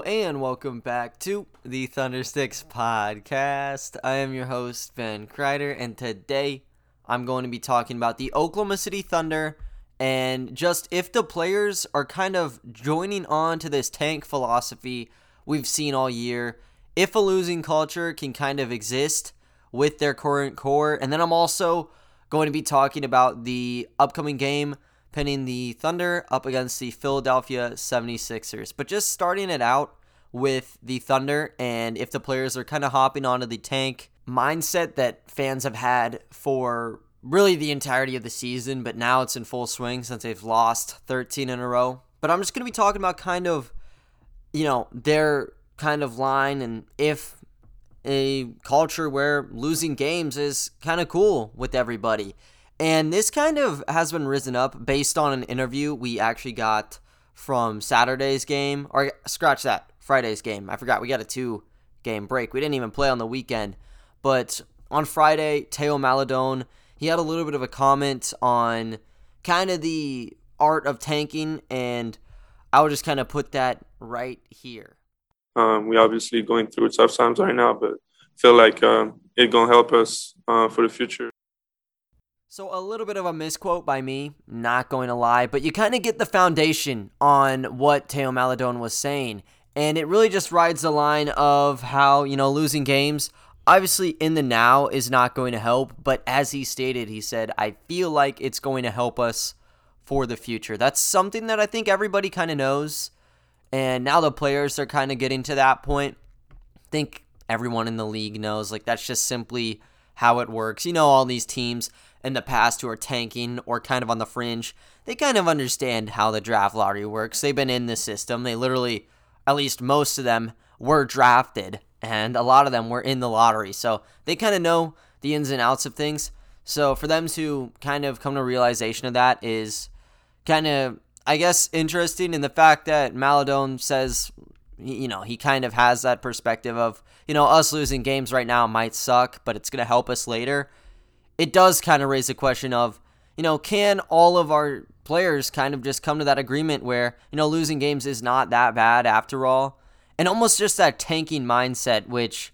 And welcome back to the Thundersticks podcast. I am your host, Ben Kreider, and today I'm going to be talking about the Oklahoma City Thunder and just if the players are kind of joining on to this tank philosophy we've seen all year, if a losing culture can kind of exist with their current core. And then I'm also going to be talking about the upcoming game pinning the Thunder up against the Philadelphia 76ers. But just starting it out with the Thunder and if the players are kind of hopping onto the tank mindset that fans have had for really the entirety of the season, but now it's in full swing since they've lost 13 in a row. But I'm just going to be talking about kind of, you know, their kind of line and if a culture where losing games is kind of cool with everybody. And this kind of has been risen up based on an interview we actually got from Saturday's game, or scratch that, Friday's game. I forgot we got a two game break. We didn't even play on the weekend. But on Friday, Théo Maledon, he had a little bit of a comment on kind of the art of tanking, and I'll just kind of put that right here. Um, we obviously going through tough times right now, but feel like um, it gonna help us uh, for the future. So, a little bit of a misquote by me, not going to lie, but you kind of get the foundation on what Théo Maledon was saying. And it really just rides the line of how, you know, losing games, obviously in the now is not going to help. But as he stated, he said, I feel like it's going to help us for the future. That's something that I think everybody kind of knows. And now the players are kind of getting to that point. I think everyone in the league knows, like, that's just simply how it works. You know, all these teams in the past who are tanking or kind of on the fringe, they kind of understand how the draft lottery works. They've been in the system. They literally, at least most of them, were drafted, and a lot of them were in the lottery. So they kind of know the ins and outs of things. So for them to kind of come to a realization of that is kind of, I guess, interesting in the fact that Maledon says, you know, he kind of has that perspective of, you know, us losing games right now might suck, but it's going to help us later it does kind of raise the question of, you know, can all of our players kind of just come to that agreement where, you know, losing games is not that bad after all? And almost just that tanking mindset, which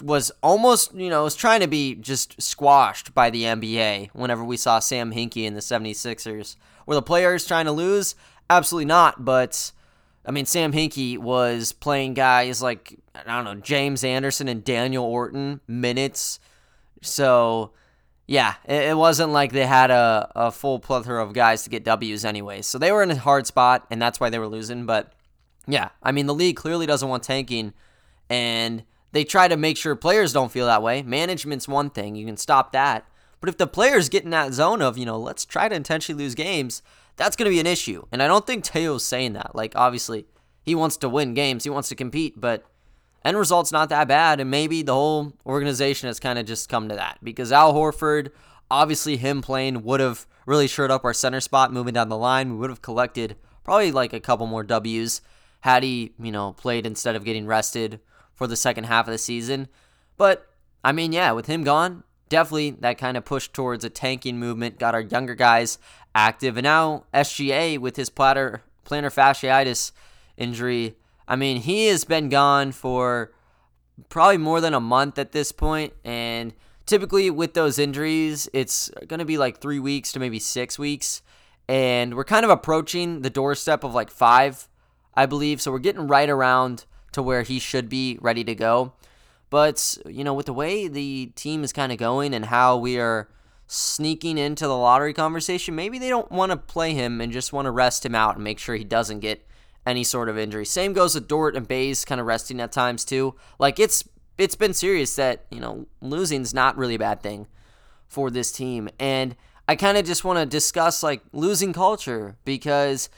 was almost, you know, was trying to be just squashed by the NBA whenever we saw Sam Hinkie in the 76ers. Were the players trying to lose? Absolutely not. But, I mean, Sam Hinkie was playing guys like, I don't know, James Anderson and Daniel Orton minutes. So, yeah, it, wasn't like they had a, a full plethora of guys to get W's anyway. So they were in a hard spot, and that's why they were losing. But yeah, I mean, the league clearly doesn't want tanking, and they try to make sure players don't feel that way. Management's one thing, you can stop that. But if the players get in that zone of, you know, let's try to intentionally lose games, that's going to be an issue. And I don't think Theo's saying that. Like, obviously, he wants to win games, he wants to compete, but end result's not that bad, and maybe the whole organization has kind of just come to that because Al Horford, obviously him playing would have really shored up our center spot moving down the line. We would have collected probably like a couple more W's had he, you know, played instead of getting rested for the second half of the season. But I mean, yeah, with him gone, definitely that kind of pushed towards a tanking movement, got our younger guys active, and now SGA with his platter plantar fasciitis injury I mean, he has been gone for probably more than a month at this point, and typically with those injuries, it's going to be like three weeks to maybe six weeks, and we're kind of approaching the doorstep of like five, I believe. So we're getting right around to where he should be ready to go. But, you know, with the way the team is kind of going and how we are sneaking into the lottery conversation, maybe they don't want to play him and just want to rest him out and make sure he doesn't get any sort of injury. Same goes with Dort and Bays kind of resting at times too. Like it's it's been serious that, you know, losing's not really a bad thing for this team. And I kind of just want to discuss like losing culture because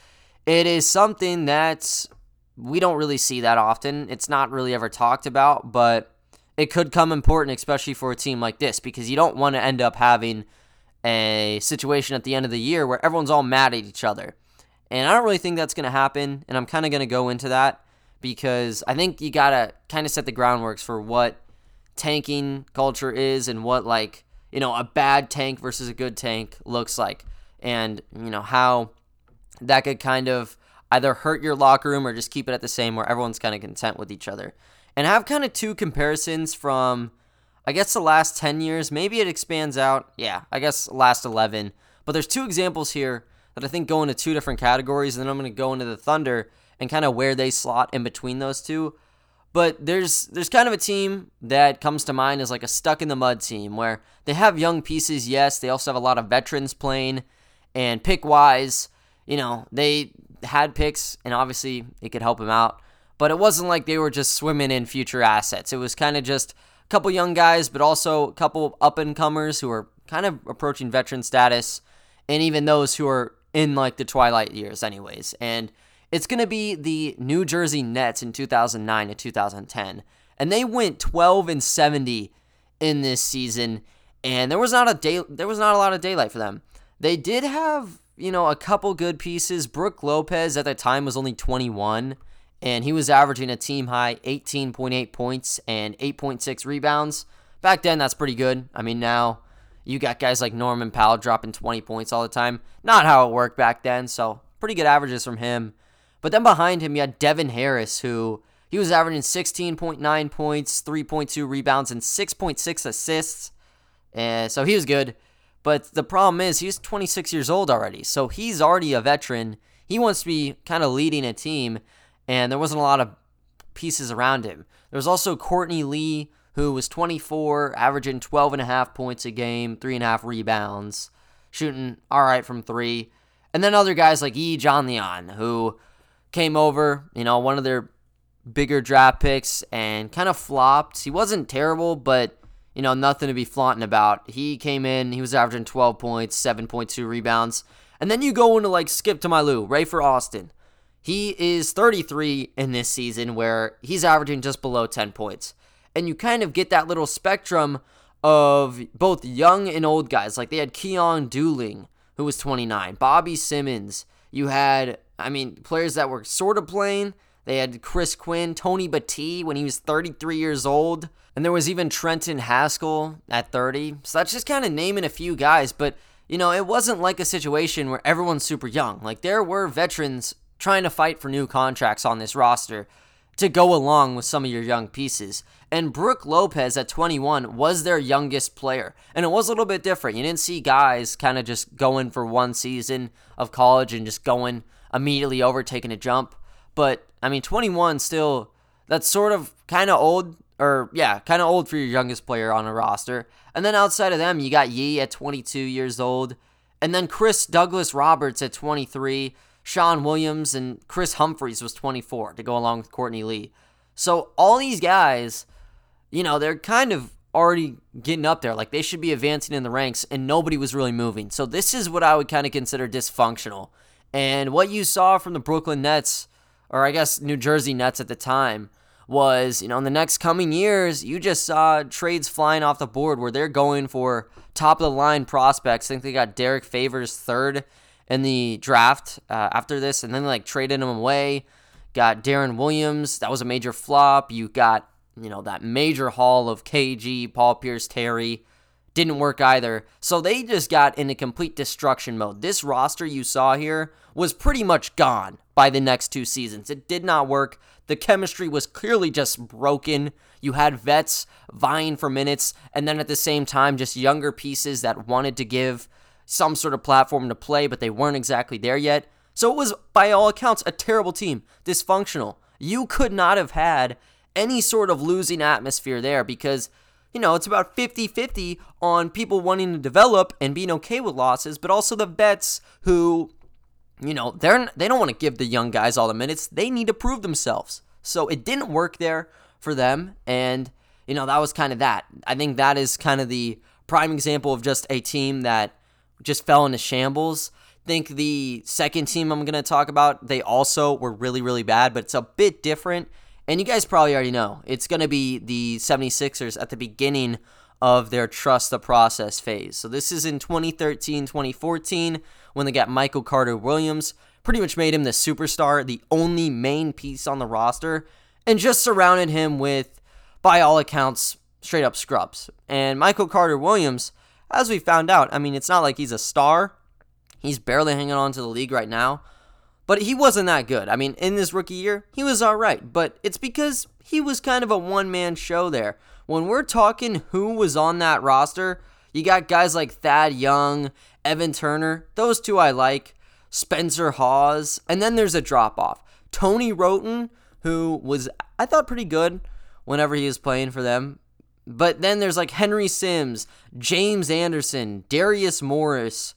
it is something that we don't really see that often. It's not really ever talked about, but it could come important, especially for a team like this, because you don't want to end up having a situation at the end of the year where everyone's all mad at each other. And I don't really think that's going to happen. And I'm kind of going to go into that because I think you got to kind of set the groundworks for what tanking culture is and what, like, you know, a bad tank versus a good tank looks like. And, you know, how that could kind of either hurt your locker room or just keep it at the same where everyone's kind of content with each other. And I have kind of two comparisons from, I guess, the last 10 years. Maybe it expands out. Yeah, I guess last 11. But there's two examples here that I think go into two different categories. And then I'm going to go into the Thunder and kind of where they slot in between those two. But there's there's kind of a team that comes to mind as like a stuck in the mud team where they have young pieces, yes, they also have a lot of veterans playing and pick wise, you know, they had picks and obviously it could help them out, but it wasn't like they were just swimming in future assets. It was kind of just a couple young guys, but also a couple up and comers who are kind of approaching veteran status and even those who are in like the twilight years anyways. And it's going to be the New Jersey Nets in 2009 to 2010. And they went 12 and 70 in this season and there was not a day there was not a lot of daylight for them. They did have, you know, a couple good pieces. Brook Lopez at the time was only 21 and he was averaging a team high 18.8 points and 8.6 rebounds. Back then that's pretty good. I mean, now you got guys like Norman Powell dropping 20 points all the time. Not how it worked back then, so pretty good averages from him. But then behind him, you had Devin Harris, who he was averaging 16.9 points, 3.2 rebounds, and 6.6 assists. And so he was good. But the problem is, he's 26 years old already. So he's already a veteran. He wants to be kind of leading a team. And there wasn't a lot of pieces around him. There was also Courtney Lee, who was 24, averaging 12 and a half points a game, 3.5 rebounds, shooting all right from three. And then other guys like Yi Leon, who came over, you know, one of their bigger draft picks and kind of flopped. He wasn't terrible, but you know, nothing to be flaunting about. He came in, he was averaging 12 points, 7.2 rebounds. And then you go into like Skip to my Lou, Rafer Alston. He is 33 in this season where he's averaging just below 10 points. And you kind of get that little spectrum of both young and old guys. Like they had Keyon Dooling, who was 29, Bobby Simmons. You had I mean, players that were sort of playing. They had Chris Quinn, Tony Battie when he was 33 years old, and there was even Trenton Hassell at 30. So that's just kind of naming a few guys, but you know, it wasn't like a situation where everyone's super young. Like there were veterans trying to fight for new contracts on this roster to go along with some of your young pieces. And Brook Lopez at 21 was their youngest player. And it was a little bit different. You didn't see guys kind of just going for one season of college and just going immediately overtaking a jump. But I mean, 21 still, that's sort of kind of old, or yeah, kind of old for your youngest player on a roster. And then outside of them, you got Yi at 22 years old, and then Chris Douglas Roberts at 23, Sean Williams, and Kris Humphries was 24 to go along with Courtney Lee. So all these guys, you know, they're kind of already getting up there. Like they should be advancing in the ranks, and nobody was really moving. So this is what I would kind of consider dysfunctional. And what you saw from the Brooklyn Nets, or I guess New Jersey Nets at the time, was, you know, in the next coming years, you just saw trades flying off the board where they're going for top of the line prospects. I think they got Derrick Favors third in the draft uh, after this, and then like traded him away. Got Deron Williams, that was a major flop. You got, you know, that major haul of KG, Paul Pierce, Terry didn't work either. So they just got in a complete destruction mode. This roster you saw here was pretty much gone by the next two seasons. It did not work. The chemistry was clearly just broken. You had vets vying for minutes, and then at the same time, just younger pieces that wanted to give some sort of platform to play, but they weren't exactly there yet. So it was, by all accounts, a terrible team, dysfunctional. You could not have had any sort of losing atmosphere there because you know, it's about 50 50 on people wanting to develop and being okay with losses, but also the vets who, you know, they're, they don't want to give the young guys all the minutes. They need to prove themselves. So it didn't work there for them. And, you know, that was kind of that. I think that is kind of the prime example of just a team that just fell into shambles. think the second team I'm going to talk about, they also were really, really bad, but it's a bit different and you guys probably already know it's going to be the 76ers at the beginning of their trust the process phase. So this is in 2013, 2014 when they got Michael Carter Williams, pretty much made him the superstar, the only main piece on the roster, and just surrounded him with, by all accounts, straight up scrubs. And Michael Carter Williams, as we found out, I mean, it's not like he's a star. He's barely hanging on to the league right now. But he wasn't that good. I mean, in his rookie year, he was all right. But it's because he was kind of a one man show there. When we're talking who was on that roster, you got guys like Thad Young, Evan Turner. Those two I like. Spencer Hawes. And then there's a drop off. Tony Wroten, who was, I thought, pretty good whenever he was playing for them. But then there's like Henry Sims, James Anderson, Darius Morris,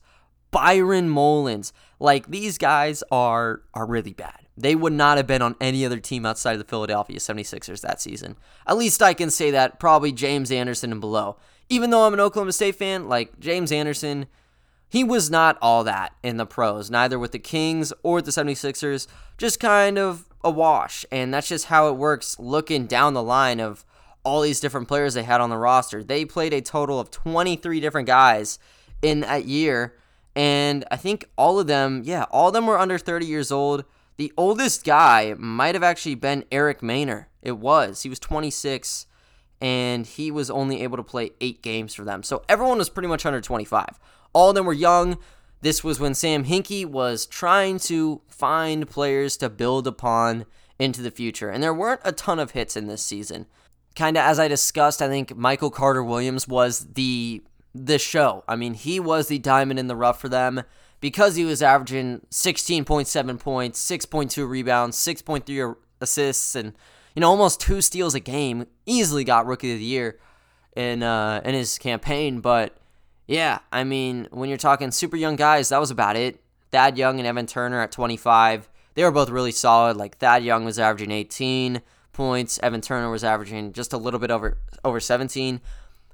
Byron Mullens. Like these guys are are really bad. They would not have been on any other team outside of the Philadelphia 76ers that season. At least I can say that probably James Anderson and below. Even though I'm an Oklahoma State fan, like James Anderson, he was not all that in the pros, neither with the Kings or the 76ers, just kind of a wash. And that's just how it works looking down the line of all these different players they had on the roster. They played a total of 23 different guys in that year. And I think all of them, yeah, all of them were under 30 years old. The oldest guy might have actually been Eric Maynor. It was. He was 26 and he was only able to play eight games for them. So everyone was pretty much under 25. All of them were young. This was when Sam Hinkie was trying to find players to build upon into the future. And there weren't a ton of hits in this season kind of as I discussed, I think Michael Carter Williams was the the show. I mean, he was the diamond in the rough for them because he was averaging 16.7 points, 6.2 rebounds, 6.3 assists, and you know almost two steals a game. Easily got Rookie of the Year in uh, in his campaign. But yeah, I mean, when you're talking super young guys, that was about it. Thad Young and Evan Turner at 25. They were both really solid. Like Thad Young was averaging 18 points. Evan Turner was averaging just a little bit over over 17,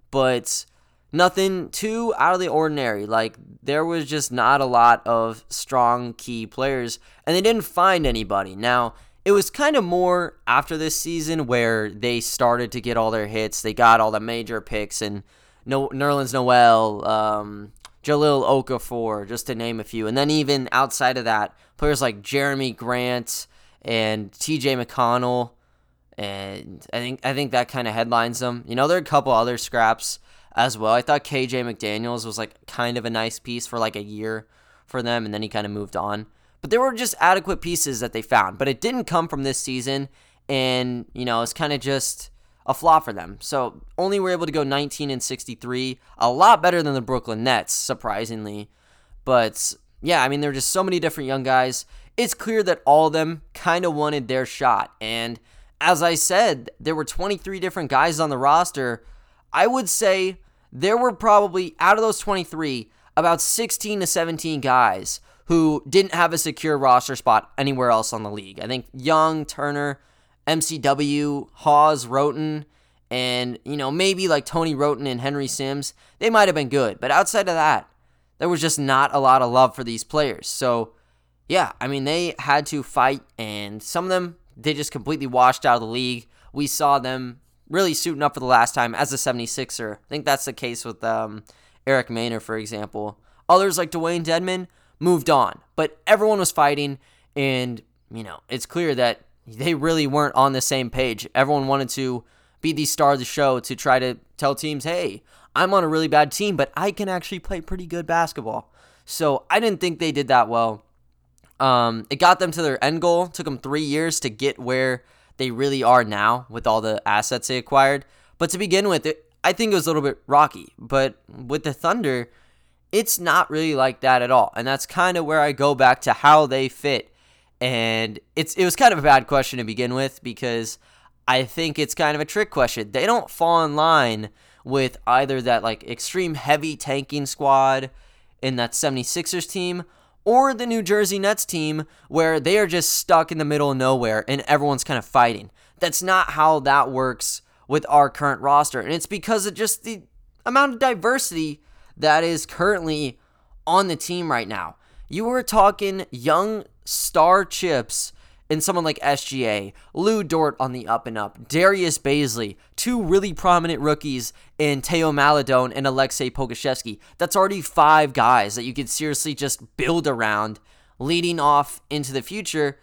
but nothing too out of the ordinary. Like there was just not a lot of strong key players, and they didn't find anybody. Now it was kind of more after this season where they started to get all their hits. They got all the major picks and no Nerlens Noel, um, Jahlil Okafor, just to name a few. And then even outside of that, players like Jerami Grant and T.J. McConnell and I think I think that kind of headlines them. You know, there are a couple other scraps as well. I thought KJ McDaniels was like kind of a nice piece for like a year for them, and then he kind of moved on. But there were just adequate pieces that they found, but it didn't come from this season, and you know, it's kind of just a flaw for them. So only were able to go 19 and 63, a lot better than the Brooklyn Nets, surprisingly. But yeah, I mean, there are just so many different young guys. It's clear that all of them kind of wanted their shot, and as I said, there were 23 different guys on the roster. I would say there were probably, out of those 23, about 16 to 17 guys who didn't have a secure roster spot anywhere else on the league. I think Young, Turner, MCW, Hawes, Wroten, and, you know, maybe like Tony Wroten and Henry Sims, they might have been good. But outside of that, there was just not a lot of love for these players. So, yeah, I mean, they had to fight, and some of them they just completely washed out of the league. We saw them really suiting up for the last time as a 76er. I think that's the case with um, Eric Maynor, for example. Others like Dewayne Dedmon moved on, but everyone was fighting, and you know it's clear that they really weren't on the same page. Everyone wanted to be the star of the show to try to tell teams, "Hey, I'm on a really bad team, but I can actually play pretty good basketball." So I didn't think they did that well. Um, it got them to their end goal. Took them three years to get where they really are now with all the assets they acquired. But to begin with, it, I think it was a little bit rocky. But with the Thunder, it's not really like that at all. And that's kind of where I go back to how they fit. And it's it was kind of a bad question to begin with because I think it's kind of a trick question. They don't fall in line with either that like extreme heavy tanking squad in that 76ers team or the New Jersey Nets team where they are just stuck in the middle of nowhere and everyone's kind of fighting. That's not how that works with our current roster. And it's because of just the amount of diversity that is currently on the team right now. You were talking young star chips and someone like SGA, Lu Dort on the up and up, Darius Bazley, two really prominent rookies in Théo Maledon and Aleksej Pokusevski. That's already five guys that you could seriously just build around leading off into the future.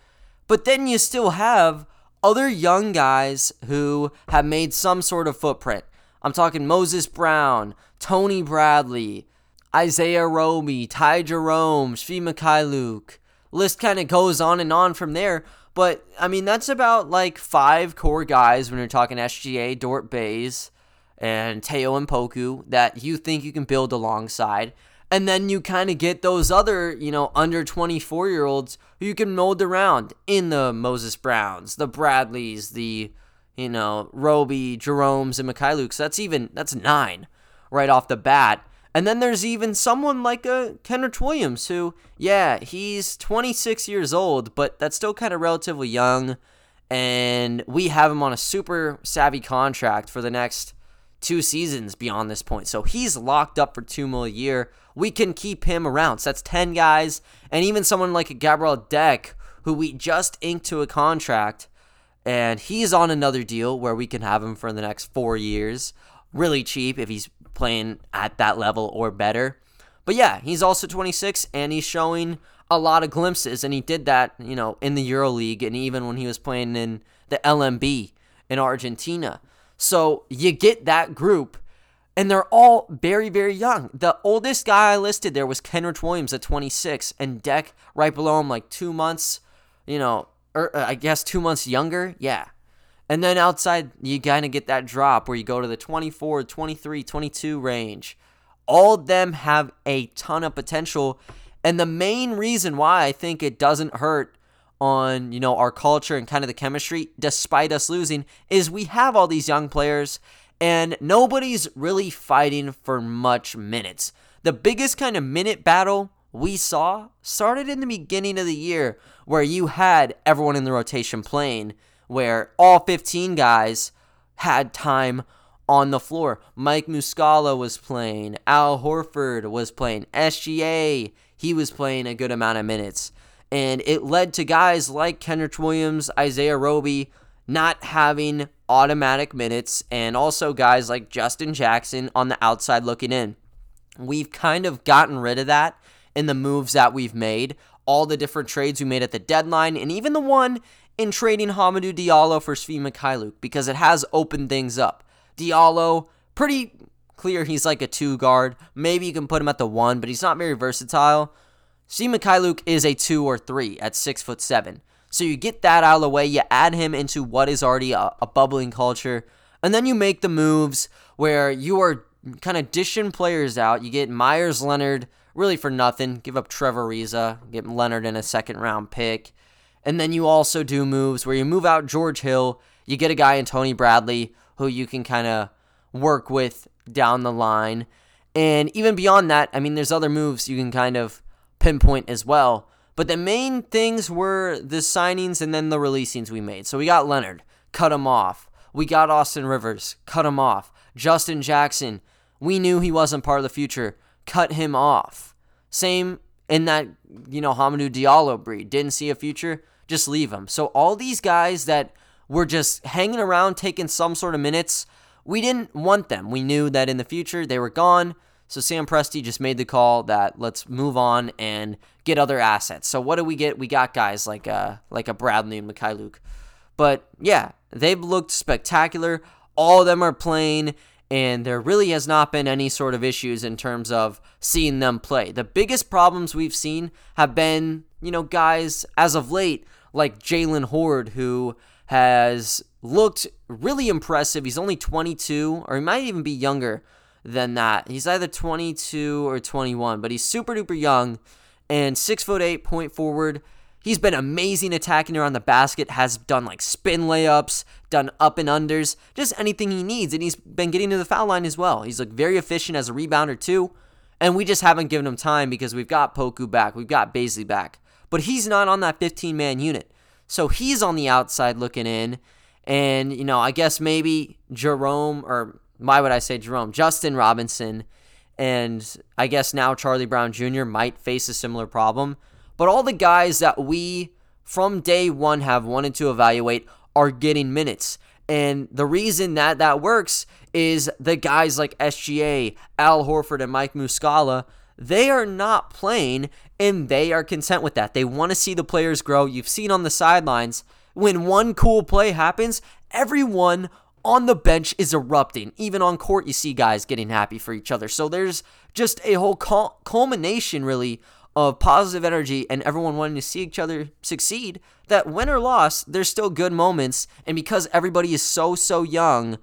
But then you still have other young guys who have made some sort of footprint. I'm talking Moses Brown, Tony Bradley, Isaiah Roby, Ty Jerome, Svi Mykhailiuk, list kind of goes on and on from there. But I mean, that's about like five core guys when you're talking SGA, Dort Bays, and Théo and Poku that you think you can build alongside. And then you kind of get those other, you know, under 24 year olds who you can mold around in the Moses Browns, the Bradleys, the, you know, Roby, Jerome's, and. So that's even, that's nine right off the bat. And then there's even someone like a uh, Kenrich Williams who, yeah, he's 26 years old, but that's still kind of relatively young. And we have him on a super savvy contract for the next two seasons beyond this point. So he's locked up for two more a year. We can keep him around. So that's 10 guys. And even someone like a Gabriel Deck, who we just inked to a contract, and he's on another deal where we can have him for the next four years. Really cheap if he's playing at that level or better. But yeah, he's also 26 and he's showing a lot of glimpses and he did that, you know, in the EuroLeague and even when he was playing in the LNB in Argentina. So you get that group and they're all very, very young. The oldest guy I listed there was Kenrich Williams at 26, and Deck right below him, like two months, you know, or uh, I guess two months younger. Yeah. And then outside, you kind of get that drop where you go to the 24, 23, 22 range. All of them have a ton of potential. And the main reason why I think it doesn't hurt on, you know, our culture and kind of the chemistry, despite us losing, is we have all these young players and nobody's really fighting for much minutes. The biggest kind of minute battle we saw started in the beginning of the year where you had everyone in the rotation playing where all 15 guys had time on the floor. Mike Muscala was playing, Al Horford was playing, SGA, he was playing a good amount of minutes. And it led to guys like Kenrich Williams, Isaiah Roby not having automatic minutes, and also guys like Justin Jackson on the outside looking in. We've kind of gotten rid of that in the moves that we've made, all the different trades we made at the deadline, and even the one in trading Hamidou Diallo for Svi Mykhailiuk because it has opened things up. Diallo, pretty clear he's like a two guard. Maybe you can put him at the one, but he's not very versatile. Svi Mykhailiuk is a two or three at six foot seven. So you get that out of the way, you add him into what is already a, a bubbling culture, and then you make the moves where you are kind of dishing players out. You get Meyers Leonard really for nothing, give up Trevor Ariza, get Leonard in a second round pick. And then you also do moves where you move out George Hill, you get a guy in Tony Bradley who you can kind of work with down the line. And even beyond that, I mean, there's other moves you can kind of pinpoint as well. But the main things were the signings and then the releasings we made. So we got Leonard, cut him off. We got Austin Rivers, cut him off. Justin Jackson, we knew he wasn't part of the future, cut him off. Same in that, you know, Hamidou Diallo breed. Didn't see a future, just leave him. So all these guys that were just hanging around taking some sort of minutes, we didn't want them. We knew that in the future they were gone. So Sam Presti just made the call that let's move on and get other assets. So what do we get? We got guys like a uh, like a Bradley and Mykhailiuk. But yeah, they've looked spectacular. All of them are playing and there really has not been any sort of issues in terms of seeing them play. The biggest problems we've seen have been, you know, guys as of late like Jalen Hoard, who has looked really impressive. He's only 22, or he might even be younger than that. He's either 22 or 21, but he's super duper young and six foot eight point forward. He's been amazing attacking around the basket, has done like spin layups, done up and unders, just anything he needs. And he's been getting to the foul line as well. He's like very efficient as a rebounder too. And we just haven't given him time because we've got Poku back, we've got Bazley back. But he's not on that 15 man unit. So he's on the outside looking in. And, you know, I guess maybe Jerome, or why would I say Jerome? Justin Robinson, and I guess now Charlie Brown Jr. might face a similar problem. But all the guys that we from day one have wanted to evaluate are getting minutes. And the reason that that works is the guys like SGA, Al Horford, and Mike Muscala, they are not playing and they are content with that. They want to see the players grow. You've seen on the sidelines when one cool play happens, everyone on the bench is erupting. Even on court, you see guys getting happy for each other. So there's just a whole culmination, really, of positive energy and everyone wanting to see each other succeed that win or loss, there's still good moments. And because everybody is so, so young,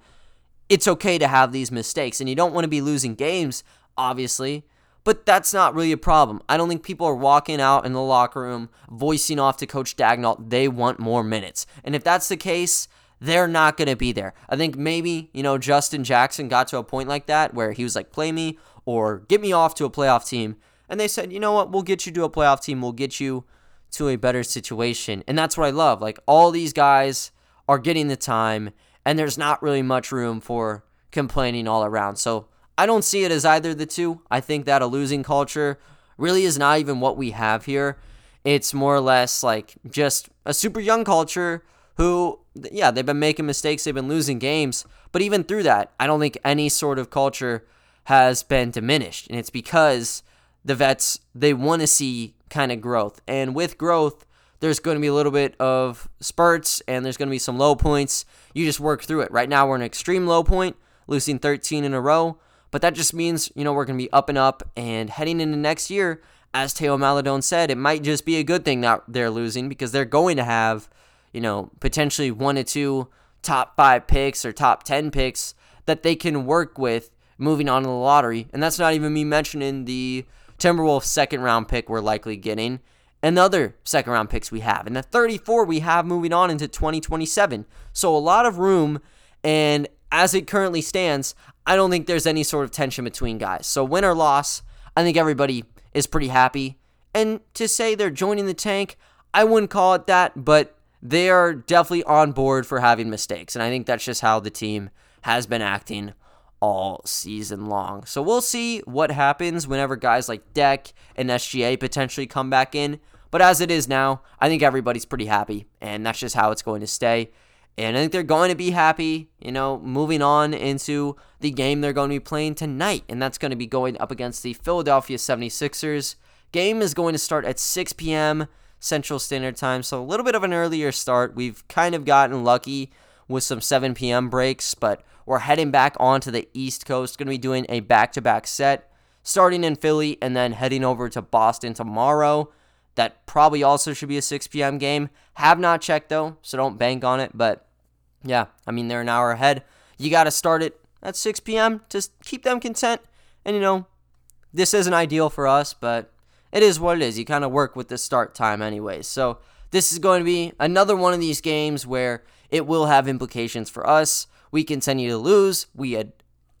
it's okay to have these mistakes. And you don't want to be losing games, obviously. But that's not really a problem. I don't think people are walking out in the locker room voicing off to Coach Daigneault they want more minutes. And if that's the case, they're not going to be there. I think maybe, you know, Justin Jackson got to a point like that where he was like, play me or get me off to a playoff team. And they said, you know what, we'll get you to a playoff team. We'll get you to a better situation. And that's what I love. Like, all these guys are getting the time, and there's not really much room for complaining all around. So I don't see it as either the two. I think that a losing culture really is not even what we have here. It's more or less like just a super young culture who, yeah, they've been making mistakes, they've been losing games, but even through that, I don't think any sort of culture has been diminished. And it's because the vets, they want to see kind of growth. And with growth, there's going to be a little bit of spurts and there's going to be some low points. You just work through it. Right now, we're in an extreme low point, losing 13 in a row. But that just means, you know, we're going to be up and up and heading into next year, as Théo Maledon said, it might just be a good thing that they're losing because they're going to have, you know, potentially one or two top five picks or top 10 picks that they can work with moving on to the lottery. And that's not even me mentioning the Timberwolves second round pick we're likely getting and the other second round picks we have. And the 34 we have moving on into 2027. So a lot of room. And as it currently stands, I don't think there's any sort of tension between guys. So win or loss, I think everybody is pretty happy. And to say they're joining the tank, I wouldn't call it that, but they are definitely on board for having mistakes. And I think that's just how the team has been acting all season long. So we'll see what happens whenever guys like Deck and SGA potentially come back in. But as it is now, I think everybody's pretty happy, and that's just how it's going to stay. And I think they're going to be happy, you know, moving on into the game they're going to be playing tonight. And that's going to be going up against the Philadelphia 76ers. Game is going to start at 6 p.m. Central Standard Time. So a little bit of an earlier start. We've kind of gotten lucky with some 7 p.m. breaks, but we're heading back onto the East Coast. Going to be doing a back to back set, starting in Philly and then heading over to Boston tomorrow. That probably also should be a 6 p.m. game. Have not checked though, so don't bank on it. But yeah, I mean, they're an hour ahead. You got to start it at 6 p.m. to keep them content. And, you know, this isn't ideal for us, but it is what it is. You kind of work with the start time, anyways. So, this is going to be another one of these games where it will have implications for us. We continue to lose. We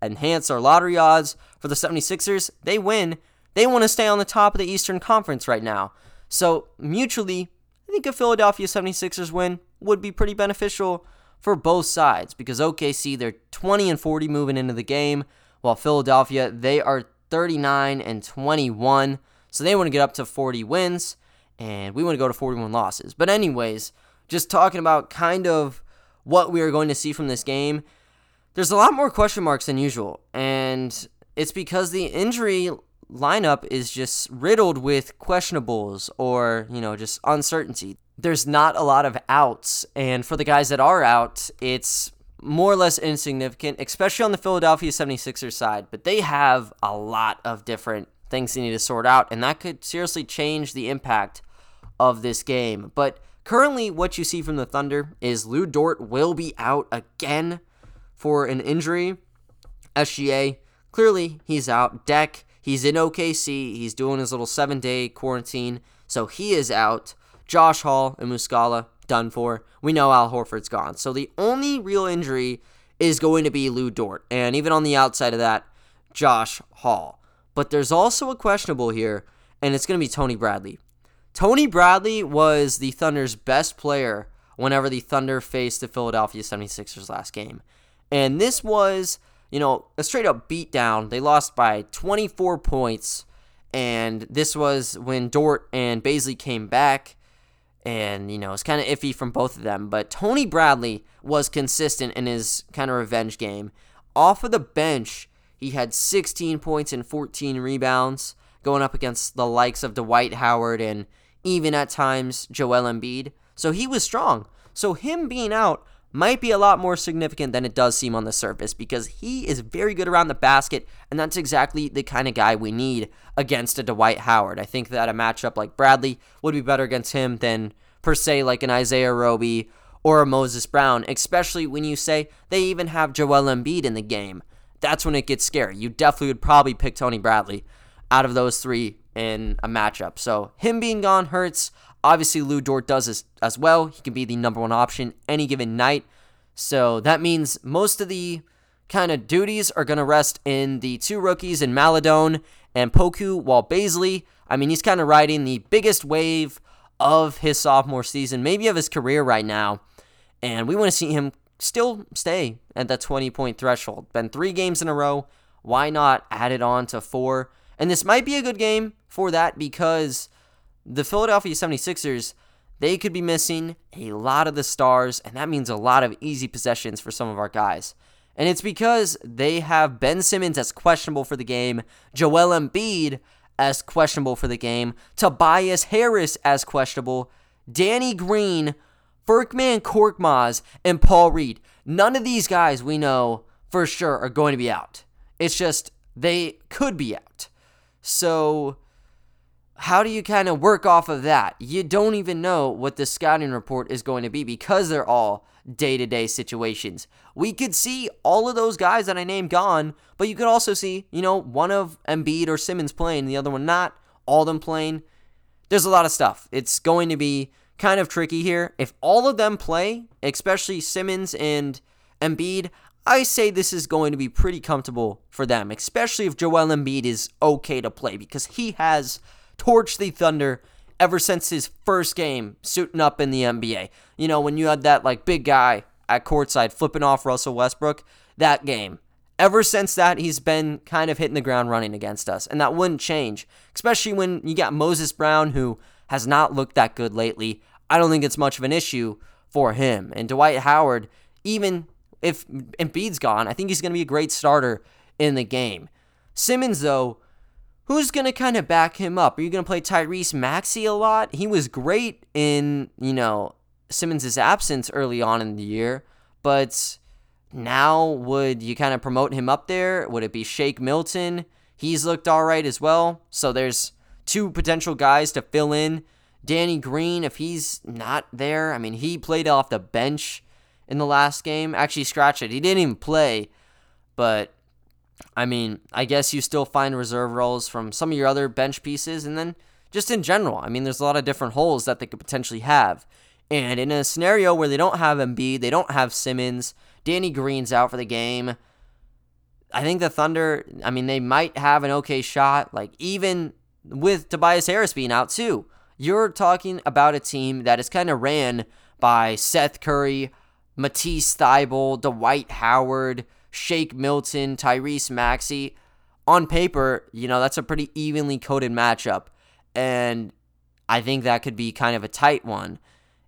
enhance our lottery odds for the 76ers. They win. They want to stay on the top of the Eastern Conference right now. So, mutually, I think a Philadelphia 76ers win would be pretty beneficial for both sides because OKC they're 20 and 40 moving into the game, while Philadelphia they are 39 and 21. So they want to get up to 40 wins and we want to go to 41 losses. But anyways, just talking about kind of what we are going to see from this game, there's a lot more question marks than usual and it's because the injury lineup is just riddled with questionables or, you know, just uncertainty there's not a lot of outs. And for the guys that are out, it's more or less insignificant, especially on the Philadelphia 76ers side. But they have a lot of different things they need to sort out, and that could seriously change the impact of this game. But currently, what you see from the Thunder is Lu Dort will be out again for an injury. SGA, clearly, he's out. Deck, he's in OKC. He's doing his little seven day quarantine, so he is out. Josh Hall and Muscala done for. We know Al Horford's gone. So the only real injury is going to be Lu Dort. And even on the outside of that, Josh Hall. But there's also a questionable here, and it's going to be Tony Bradley. Tony Bradley was the Thunder's best player whenever the Thunder faced the Philadelphia 76ers last game. And this was, you know, a straight up beatdown. They lost by 24 points. And this was when Dort and Bazley came back and you know it's kind of iffy from both of them. But Tony Bradley was consistent in his kind of revenge game. Off of the bench, he had 16 points and 14 rebounds, going up against the likes of Dwight Howard and even at times Joel Embiid. So he was strong. So him being out might be a lot more significant than it does seem on the surface because he is very good around the basket, and that's exactly the kind of guy we need against a Dwight Howard. I think that a matchup like Bradley would be better against him than, per se, like an Isaiah Roby or a Moses Brown, especially when you say they even have Joel Embiid in the game. That's when it gets scary. You definitely would probably pick Tony Bradley out of those three in a matchup. So him being gone hurts. Obviously, Lu Dort does as, as well. He can be the number one option any given night. So that means most of the kind of duties are going to rest in the two rookies in Maledon and Poku, while Bazley, I mean, he's kind of riding the biggest wave of his sophomore season, maybe of his career right now. And we want to see him still stay at that 20 point threshold. Been three games in a row. Why not add it on to four? And this might be a good game for that because the Philadelphia 76ers, they could be missing a lot of the stars, and that means a lot of easy possessions for some of our guys. And it's because they have Ben Simmons as questionable for the game, Joel Embiid as questionable for the game, Tobias Harris as questionable, Danny Green, Furkan Korkmaz, and Paul Reed. None of these guys we know for sure are going to be out. It's just they could be out. So, how do you kind of work off of that? You don't even know what the scouting report is going to be because they're all day to day situations. We could see all of those guys that I named gone, but you could also see, you know, one of Embiid or Simmons playing, the other one not, all them playing. There's a lot of stuff. It's going to be kind of tricky here. If all of them play, especially Simmons and Embiid, I say this is going to be pretty comfortable for them, especially if Joel Embiid is okay to play because he has torched the Thunder ever since his first game suiting up in the NBA. You know, when you had that like big guy at courtside flipping off Russell Westbrook, that game. Ever since that, he's been kind of hitting the ground running against us, and that wouldn't change, especially when you got Moses Brown, who has not looked that good lately. I don't think it's much of an issue for him. And Dwight Howard, even if Embiid's gone, I think he's going to be a great starter in the game. Simmons, though, who's going to kind of back him up? Are you going to play Tyrese Maxey a lot? He was great in, you know, Simmons' absence early on in the year, but now would you kind of promote him up there? Would it be Shake Milton? He's looked all right as well. So there's two potential guys to fill in. Danny Green, if he's not there, I mean, he played off the bench in the last game. Actually, scratch it. He didn't even play. But, I mean, I guess you still find reserve roles from some of your other bench pieces. And then just in general, I mean, there's a lot of different holes that they could potentially have. And in a scenario where they don't have Embiid, they don't have Simmons, Danny Green's out for the game. I think the Thunder, I mean, they might have an okay shot. Like, even with Tobias Harris being out, too, you're talking about a team that is kind of ran by Seth Curry, Matisse Thybulle, Dwight Howard, Shake Milton, Tyrese Maxey. On paper, you know, that's a pretty evenly coated matchup. And I think that could be kind of a tight one.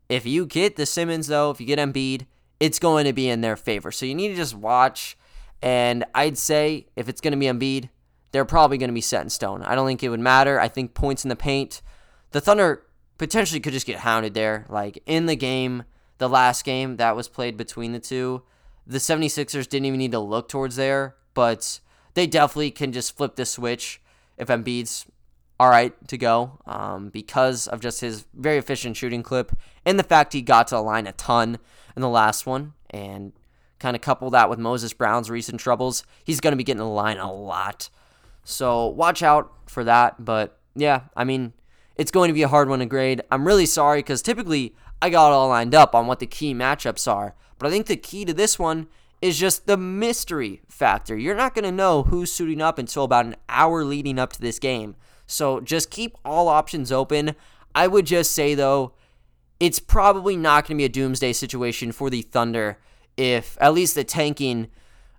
If you get the Simmons, though, if you get Embiid, it's going to be in their favor. So you need to just watch. And I'd say if it's going to be Embiid, they're probably going to be set in stone. I don't think it would matter. I think points in the paint, the Thunder potentially could just get hounded there. Like in the game, the last game that was played between the two, the 76ers didn't even need to look towards there, but they definitely can just flip the switch if Embiid's all right to go um, because of just his very efficient shooting clip and the fact he got to the line a ton in the last one. And kind of couple that with Moses Brown's recent troubles, he's going to be getting the line a lot. So watch out for that. But yeah, I mean, it's going to be a hard one to grade. I'm really sorry because typically I got all lined up on what the key matchups are. But I think the key to this one is just the mystery factor. You're not going to know who's suiting up until about an hour leading up to this game. So just keep all options open. I would just say, though, it's probably not going to be a doomsday situation for the Thunder if, at least the tanking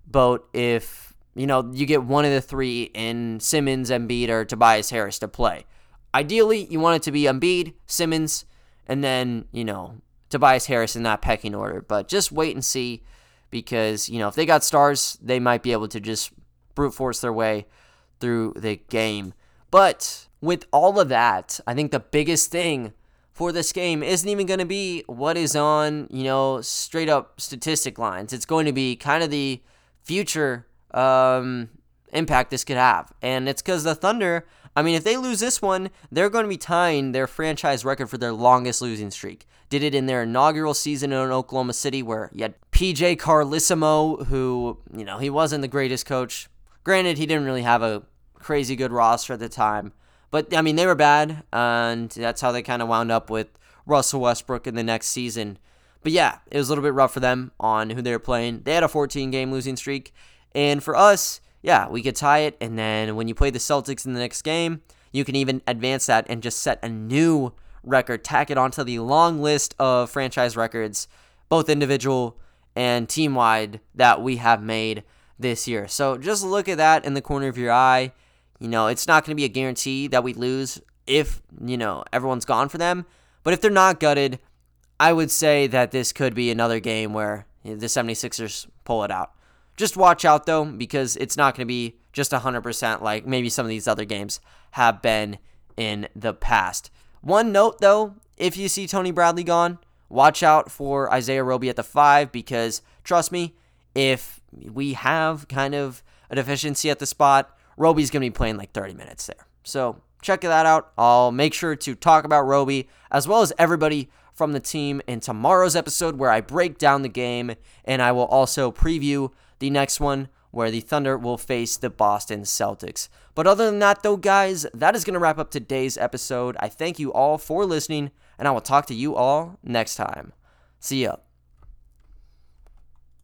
boat, if, you know, you get one of the three in Simmons, Embiid, or Tobias Harris to play. Ideally, you want it to be Embiid, Simmons, and then, you know, Tobias Harris in that pecking order. But just wait and see because, you know, if they got stars, they might be able to just brute force their way through the game. But with all of that, I think the biggest thing for this game isn't even going to be what is on, you know, straight up statistic lines. It's going to be kind of the future um, impact this could have. And it's because the Thunder, I mean, if they lose this one, they're going to be tying their franchise record for their longest losing streak. Did it in their inaugural season in Oklahoma City, where you had PJ Carlesimo, who, you know, he wasn't the greatest coach. Granted, he didn't really have a crazy good roster at the time. But, I mean, they were bad, and that's how they kind of wound up with Russell Westbrook in the next season. But yeah, it was a little bit rough for them on who they were playing. They had a 14 game losing streak. And for us, yeah, we could tie it. And then when you play the Celtics in the next game, you can even advance that and just set a new record, tack it onto the long list of franchise records, both individual and team wide, that we have made this year. So just look at that in the corner of your eye. You know, it's not going to be a guarantee that we lose if, you know, everyone's gone for them. But if they're not gutted, I would say that this could be another game where the 76ers pull it out. Just watch out though, because it's not going to be just 100% like maybe some of these other games have been in the past. One note though, if you see Tony Bradley gone, watch out for Isaiah Roby at the five because trust me, if we have kind of a deficiency at the spot, Roby's going to be playing like 30 minutes there. So check that out. I'll make sure to talk about Roby as well as everybody from the team in tomorrow's episode where I break down the game and I will also preview the next one where the Thunder will face the Boston Celtics. But other than that, though, guys, that is going to wrap up today's episode. I thank you all for listening, and I will talk to you all next time. See ya.